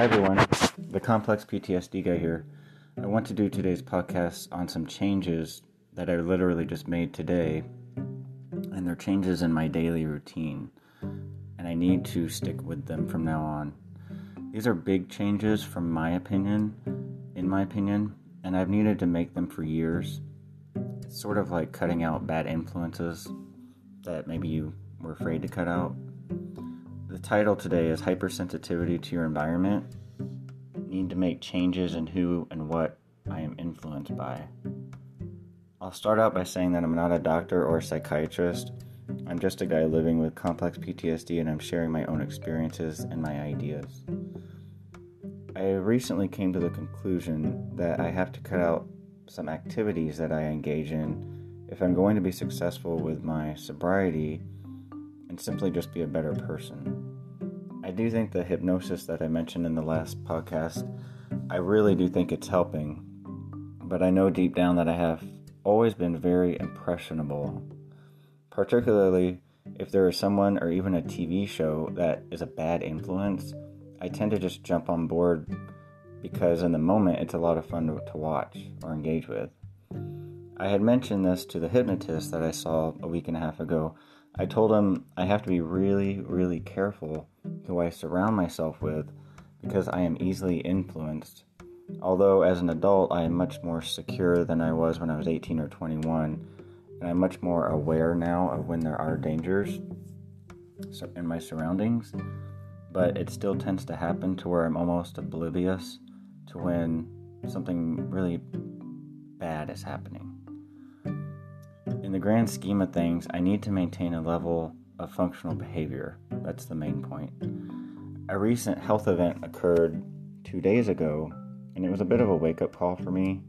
Hi everyone, the Complex PTSD guy here. I want to do today's podcast on some changes that I literally just made today, and they're changes in my daily routine, and I need to stick with them from now on. These are big changes, from my opinion, in my opinion, and I've needed to make them for years. It's sort of like cutting out bad influences that maybe you were afraid to cut out. The title today is Hypersensitivity to Your Environment. Need to make changes in who and what I am influenced by. I'll start out by saying that I'm not a doctor or a psychiatrist. I'm just a guy living with complex PTSD and I'm sharing my own experiences and my ideas. I recently came to the conclusion that I have to cut out some activities that I engage in if I'm going to be successful with my sobriety and simply just be a better person. I do think the hypnosis that I mentioned in the last podcast, I really do think it's helping, but I know deep down that I have always been very impressionable, particularly if there is someone or even a TV show that is a bad influence. I tend to just jump on board because in the moment it's a lot of fun to, watch or engage with. I had mentioned this to the hypnotist that I saw a week and a half ago. I told him I have to be really, really careful who I surround myself with because I am easily influenced. Although, as an adult, I am much more secure than I was when I was 18 or 21, and I'm much more aware now of when there are dangers in my surroundings, but it still tends to happen to where I'm almost oblivious to when something really bad is happening. In the grand scheme of things, I need to maintain a level of functional behavior. That's the main point. A recent health event occurred two days ago, and it was a bit of a wake up call for me.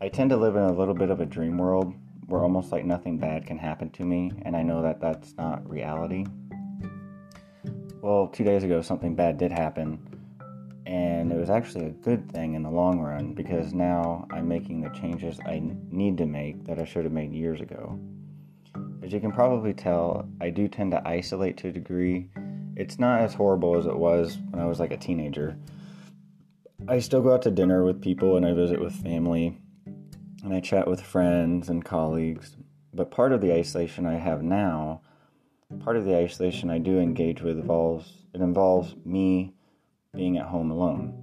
I tend to live in a little bit of a dream world where almost like nothing bad can happen to me, and I know that that's not reality. Well, two days ago, something bad did happen, and it was actually a good thing in the long run because now I'm making the changes I need to make that I should have made years ago. As you can probably tell, I do tend to isolate to a degree. It's not as horrible as it was when I was like a teenager. I still go out to dinner with people and I visit with family and I chat with friends and colleagues. But part of the isolation I have now, part of the isolation I do engage with involves it involves me being at home alone.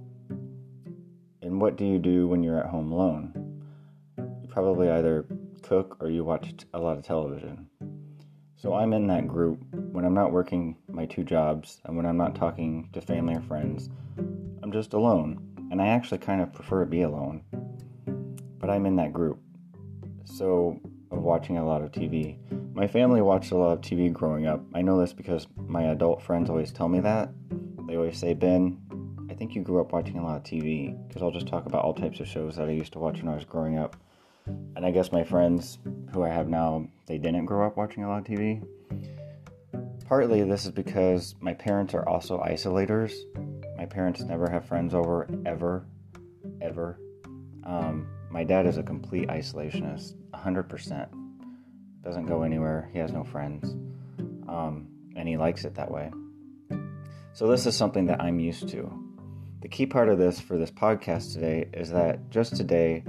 And what do you do when you're at home alone? You probably either cook or you watch a lot of television. So I'm in that group when I'm not working my two jobs and when I'm not talking to family or friends. I'm just alone. And I actually kind of prefer to be alone. But I'm in that group. So of watching a lot of TV. My family watched a lot of TV growing up. I know this because my adult friends always tell me that. They always say, Ben, I think you grew up watching a lot of TV. Because I'll just talk about all types of shows that I used to watch when I was growing up. And I guess my friends who I have now, they didn't grow up watching a lot of TV. Partly this is because my parents are also isolators. My parents never have friends over, ever, ever. Um, my dad is a complete isolationist, 100%. Doesn't go anywhere, he has no friends. Um, and he likes it that way. So, this is something that I'm used to. The key part of this for this podcast today is that just today,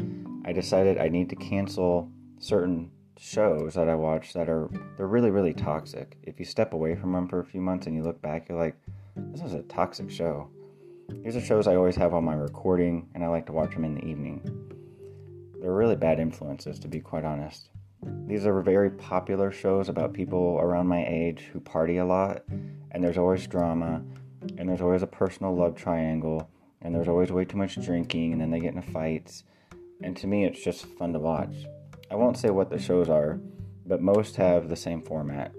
I decided I need to cancel certain shows that I watch that are they're really really toxic. If you step away from them for a few months and you look back, you're like, this is a toxic show. These are shows I always have on my recording, and I like to watch them in the evening. They're really bad influences, to be quite honest. These are very popular shows about people around my age who party a lot, and there's always drama, and there's always a personal love triangle, and there's always way too much drinking, and then they get into fights. And to me, it's just fun to watch. I won't say what the shows are, but most have the same format.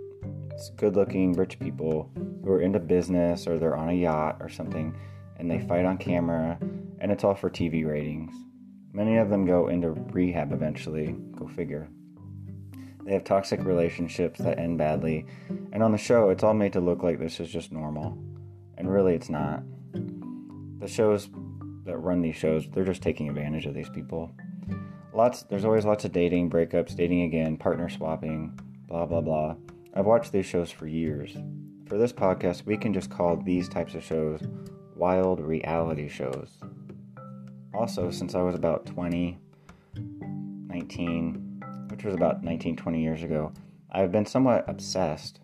It's good looking rich people who are into business or they're on a yacht or something, and they fight on camera, and it's all for TV ratings. Many of them go into rehab eventually, go figure. They have toxic relationships that end badly, and on the show, it's all made to look like this is just normal. And really, it's not. The shows that run these shows, they're just taking advantage of these people. Lots, there's always lots of dating, breakups, dating again, partner swapping, blah, blah, blah. I've watched these shows for years. For this podcast, we can just call these types of shows wild reality shows. Also, since I was about 20, 19, which was about 19, 20 years ago, I've been somewhat obsessed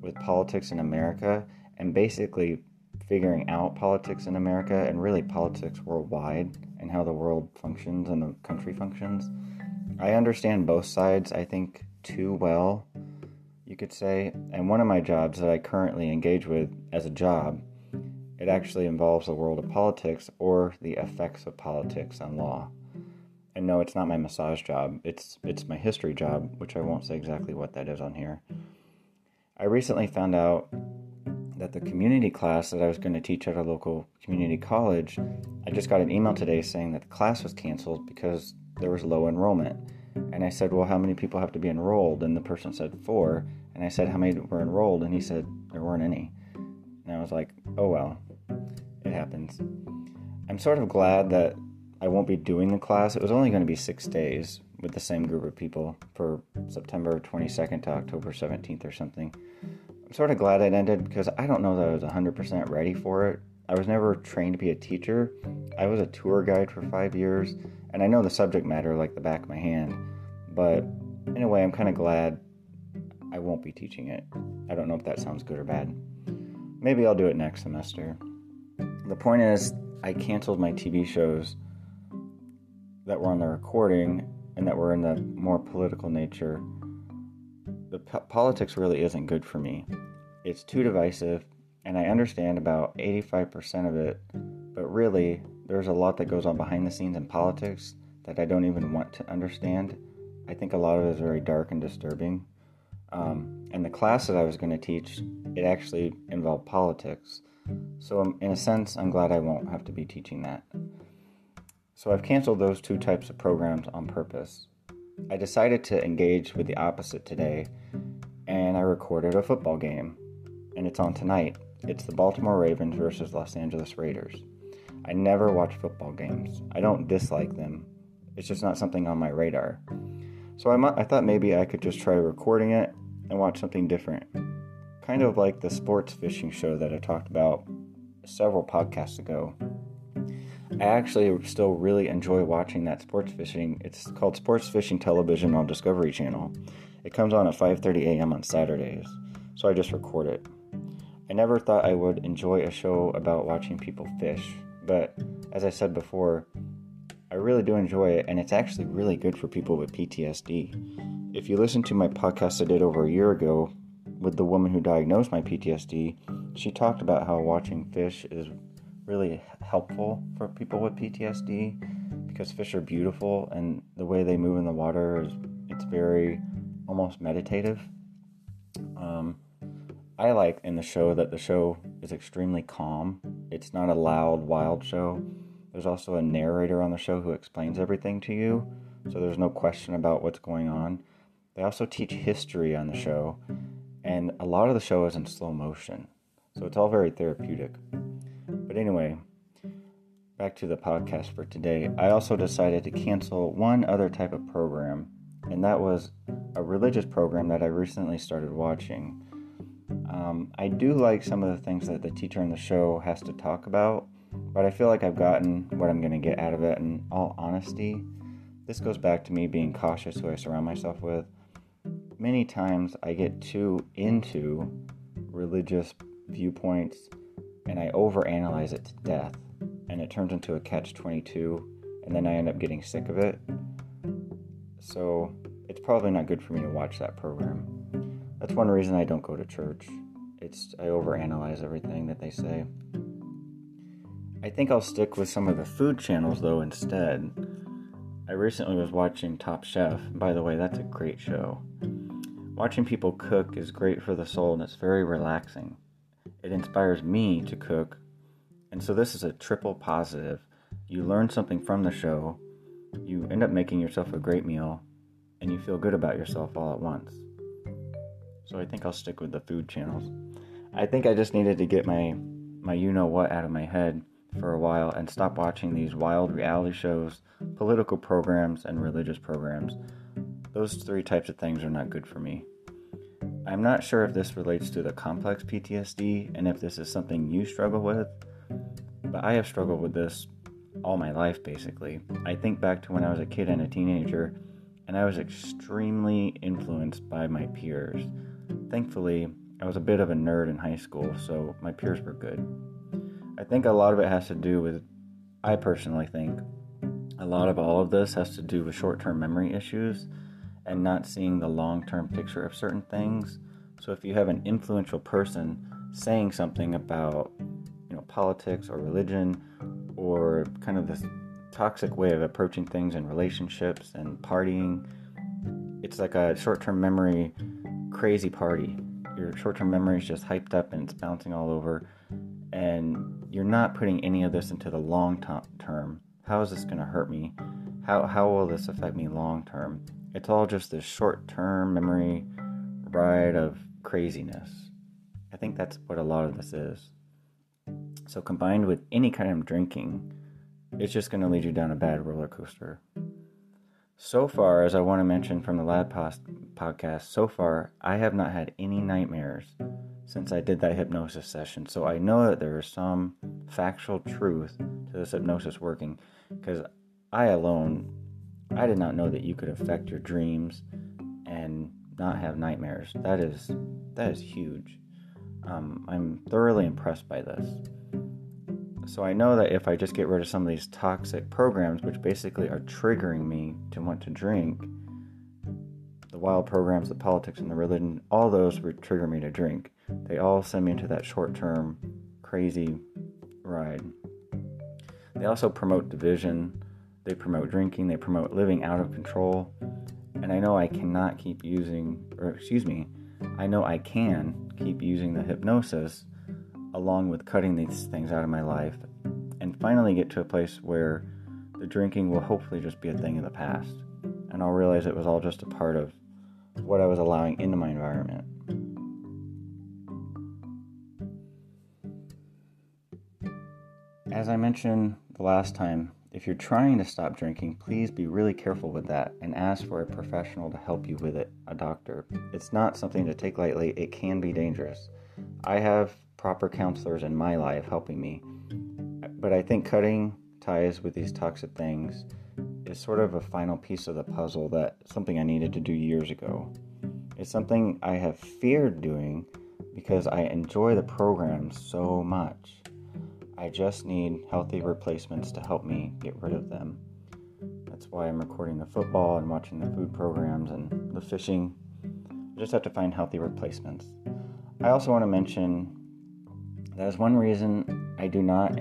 with politics in America and basically figuring out politics in America and really politics worldwide and how the world functions and the country functions. I understand both sides, I think, too well, you could say. And one of my jobs that I currently engage with as a job, it actually involves the world of politics or the effects of politics on law. And no, it's not my massage job. It's it's my history job, which I won't say exactly what that is on here. I recently found out that the community class that I was going to teach at a local community college, I just got an email today saying that the class was canceled because there was low enrollment. And I said, Well, how many people have to be enrolled? And the person said, Four. And I said, How many were enrolled? And he said, There weren't any. And I was like, Oh, well, it happens. I'm sort of glad that I won't be doing the class. It was only going to be six days with the same group of people for September 22nd to October 17th or something. I'm sort of glad it ended because I don't know that I was 100% ready for it. I was never trained to be a teacher. I was a tour guide for five years, and I know the subject matter like the back of my hand. But in a way, I'm kind of glad I won't be teaching it. I don't know if that sounds good or bad. Maybe I'll do it next semester. The point is, I canceled my TV shows that were on the recording and that were in the more political nature. The po- politics really isn't good for me. It's too divisive and I understand about 85% of it, but really, there's a lot that goes on behind the scenes in politics that I don't even want to understand. I think a lot of it is very dark and disturbing. Um, and the class that I was going to teach, it actually involved politics. So, um, in a sense, I'm glad I won't have to be teaching that. So, I've canceled those two types of programs on purpose. I decided to engage with the opposite today, and I recorded a football game, and it's on tonight. It's the Baltimore Ravens versus Los Angeles Raiders. I never watch football games. I don't dislike them. It's just not something on my radar. So I, I thought maybe I could just try recording it and watch something different. Kind of like the sports fishing show that I talked about several podcasts ago. I actually still really enjoy watching that sports fishing. It's called Sports Fishing Television on Discovery Channel. It comes on at 5:30 a.m. on Saturdays. So I just record it. I never thought I would enjoy a show about watching people fish, but as I said before, I really do enjoy it, and it's actually really good for people with PTSD. If you listen to my podcast I did over a year ago with the woman who diagnosed my PTSD, she talked about how watching fish is really helpful for people with PTSD because fish are beautiful and the way they move in the water is it's very almost meditative. Um, I like in the show that the show is extremely calm. It's not a loud, wild show. There's also a narrator on the show who explains everything to you, so there's no question about what's going on. They also teach history on the show, and a lot of the show is in slow motion, so it's all very therapeutic. But anyway, back to the podcast for today. I also decided to cancel one other type of program, and that was a religious program that I recently started watching. Um, I do like some of the things that the teacher in the show has to talk about, but I feel like I've gotten what I'm going to get out of it in all honesty. This goes back to me being cautious who I surround myself with. Many times I get too into religious viewpoints and I overanalyze it to death, and it turns into a catch 22, and then I end up getting sick of it. So it's probably not good for me to watch that program. That's one reason I don't go to church. It's I overanalyze everything that they say. I think I'll stick with some of the food channels though instead. I recently was watching Top Chef. By the way, that's a great show. Watching people cook is great for the soul and it's very relaxing. It inspires me to cook. And so this is a triple positive. You learn something from the show, you end up making yourself a great meal, and you feel good about yourself all at once so I think I'll stick with the food channels. I think I just needed to get my my you know what out of my head for a while and stop watching these wild reality shows, political programs, and religious programs. Those three types of things are not good for me. I'm not sure if this relates to the complex PTSD and if this is something you struggle with, but I have struggled with this all my life basically. I think back to when I was a kid and a teenager, and I was extremely influenced by my peers. Thankfully, I was a bit of a nerd in high school, so my peers were good. I think a lot of it has to do with, I personally think, a lot of all of this has to do with short term memory issues and not seeing the long term picture of certain things. So if you have an influential person saying something about, you know, politics or religion or kind of this toxic way of approaching things in relationships and partying, it's like a short term memory crazy party. Your short term memory is just hyped up and it's bouncing all over, and you're not putting any of this into the long term. How is this going to hurt me? How, how will this affect me long term? It's all just this short term memory ride of craziness. I think that's what a lot of this is. So, combined with any kind of drinking, it's just going to lead you down a bad roller coaster. So far, as I want to mention from the Lab post- podcast, so far, I have not had any nightmares since I did that hypnosis session. So I know that there is some factual truth to this hypnosis working because I alone I did not know that you could affect your dreams and not have nightmares. That is that is huge. Um, I'm thoroughly impressed by this. So I know that if I just get rid of some of these toxic programs, which basically are triggering me to want to drink, the wild programs, the politics, and the religion, all those would trigger me to drink. They all send me into that short-term, crazy ride. They also promote division they promote drinking, they promote living out of control. And I know I cannot keep using, or excuse me, I know I can keep using the hypnosis along with cutting these things out of my life and finally get to a place where the drinking will hopefully just be a thing of the past. And I'll realize it was all just a part of what I was allowing into my environment. As I mentioned the last time, if you're trying to stop drinking, please be really careful with that and ask for a professional to help you with it, a doctor. It's not something to take lightly, it can be dangerous. I have proper counselors in my life helping me, but I think cutting ties with these toxic things is sort of a final piece of the puzzle that something I needed to do years ago. It's something I have feared doing because I enjoy the program so much. I just need healthy replacements to help me get rid of them. That's why I'm recording the football and watching the food programs and the fishing. I just have to find healthy replacements. I also want to mention that is one reason I do not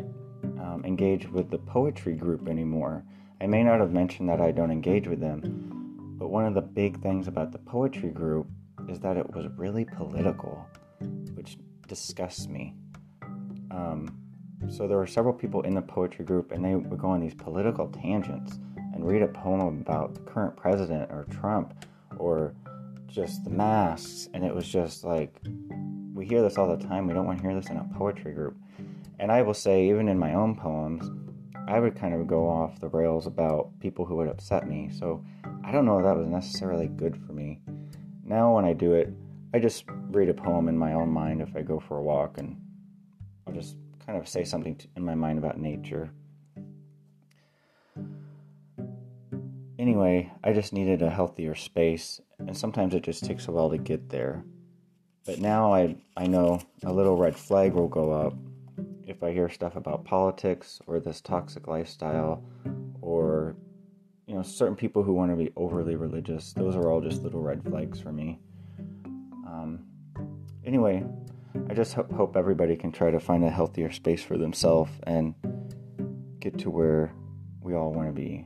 um, engage with the poetry group anymore. I may not have mentioned that I don't engage with them, but one of the big things about the poetry group is that it was really political, which disgusts me. Um, so there were several people in the poetry group, and they would go on these political tangents and read a poem about the current president or Trump or just the masks. And it was just like, we hear this all the time. We don't want to hear this in a poetry group. And I will say, even in my own poems, I would kind of go off the rails about people who would upset me. So I don't know if that was necessarily good for me. Now, when I do it, I just read a poem in my own mind if I go for a walk and I'll just kind of say something in my mind about nature. Anyway, I just needed a healthier space, and sometimes it just takes a while to get there. But now I, I know a little red flag will go up if I hear stuff about politics or this toxic lifestyle or you know certain people who want to be overly religious. Those are all just little red flags for me. Um, anyway, I just ho- hope everybody can try to find a healthier space for themselves and get to where we all want to be.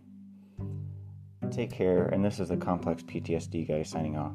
Take care, and this is the Complex PTSD guy signing off.